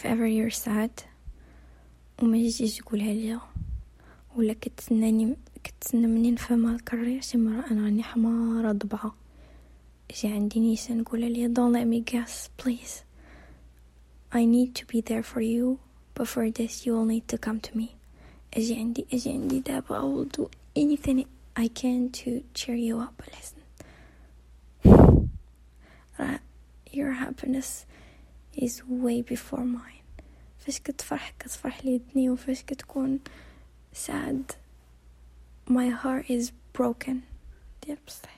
if ever you're sad وما جيتيش تقولها ليا ولا كتسناني كتسنى مني نفهمها الكري شي مرة انا راني حمارة ضبعة جي عندي نيشان نقولها ليا don't let me guess please I need to be there for you but for this you will need to come to me اجي عندي اجي عندي دابا I will do anything I can to cheer you up listen your happiness is way before mine فاش كتفرح كتفرح لي الدنيا وفاش كتكون sad my heart is broken ديال بصح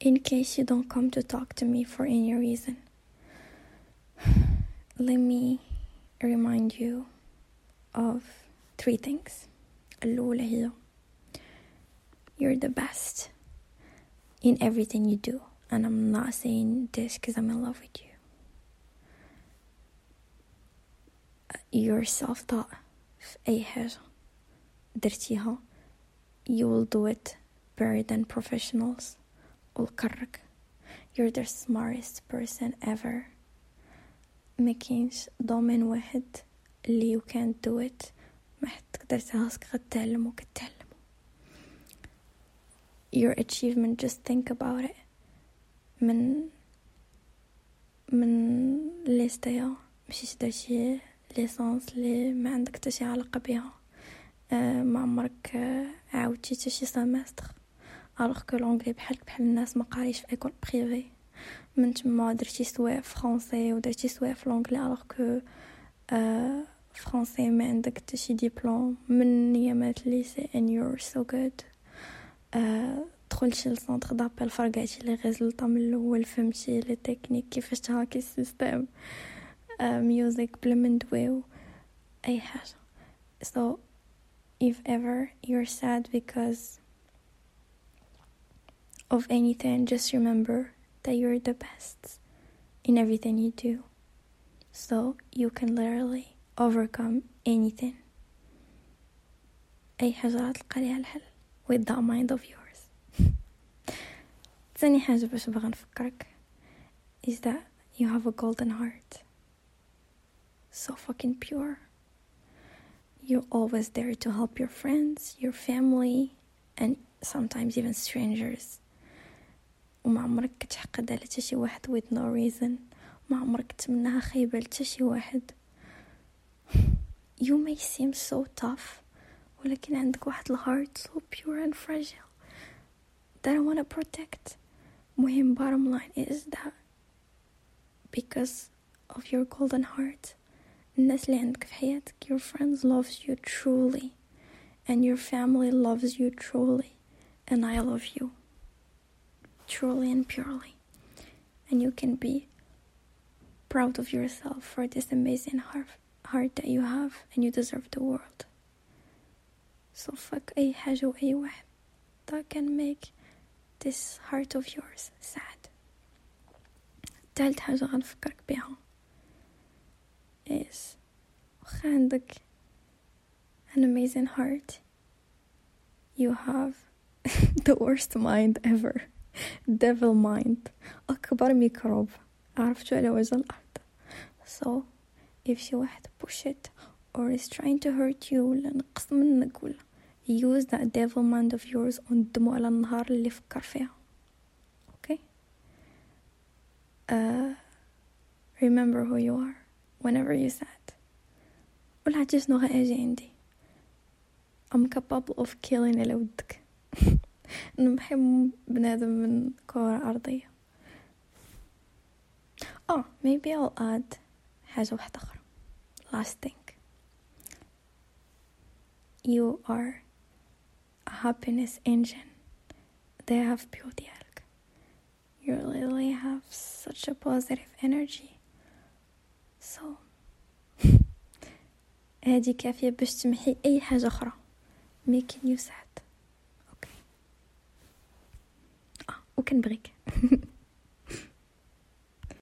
in case you don't come to talk to me for any reason let me remind you of three things الأولى هي you're the best in everything you do and I'm not saying this because I'm in love with you your self-taught في أي حاجة درتيها you will do it better than professionals والكرك you're the smartest person ever ما كاينش دومين واحد اللي you can't do it ما تقدر راسك غتعلم وكتعلم your achievement just think about it من من ليستيا مشيت درتي ليسونس اللي ما عندك حتى شي علاقة بها أه ما عمرك آه، عاودتي حتى شي سيمستر الوغ كو لونغلي بحالك بحال الناس ما قاريش في ايكول بريفي من تما درتي سوايع فرونسي ودرتي سوايع في لونغلي الوغ كو فرونسي ما عندك حتى شي ديبلوم من الليسي and you're so good. أه دخلتي للسونتر دابيل فرقعتي لي ريزولطا من الأول فهمتي لي تكنيك كيفاش تهاكي السيستم. ميوزك بلا ما ندويو اي حاجه so if ever you're sad because of anything just remember that you're the best in everything you do so you can literally overcome anything اي حاجه غتلقى ليها الحل with that mind of yours ثاني حاجه باش بغا نفكرك is that you have a golden heart so fucking pure you're always there to help your friends your family and sometimes even strangers وما عمرك كتحقد على حتى شي واحد with no reason ما عمرك تمناها خايبة لتا شي واحد you may seem so tough ولكن عندك واحد الهارت so pure and fragile that I want to protect مهم bottom line is that because of your golden heart الناس اللي عندك في حياتك your friends loves you truly and your family loves you truly and I love you truly and purely and you can be proud of yourself for this amazing heart, heart that you have and you deserve the world so fuck أي حاجة وأي واحد that can make this heart of yours sad تالت حاجة غنفكرك بها is واخا عندك an amazing heart you have the worst mind ever devil mind أكبر ميكروب عرفتو على وجه الأرض so if شي واحد push it or is trying to hurt you ولا نقص منك ولا use that devil mind of yours وندمو على النهار اللي فكر فيها okay uh, remember who you are whenever you sad ولا عرفتي شنو غاجي عندي I'm capable of killing على ودك نمحي بنادم من كرة أرضية oh maybe I'll add حاجة واحدة أخرى last thing you are a happiness engine they have beauty ديالك you really have such a positive energy سو so. هادي كافية باش تمحي أي حاجة أخرى. ميكين يو ساد أوكي آه وكنبغيك.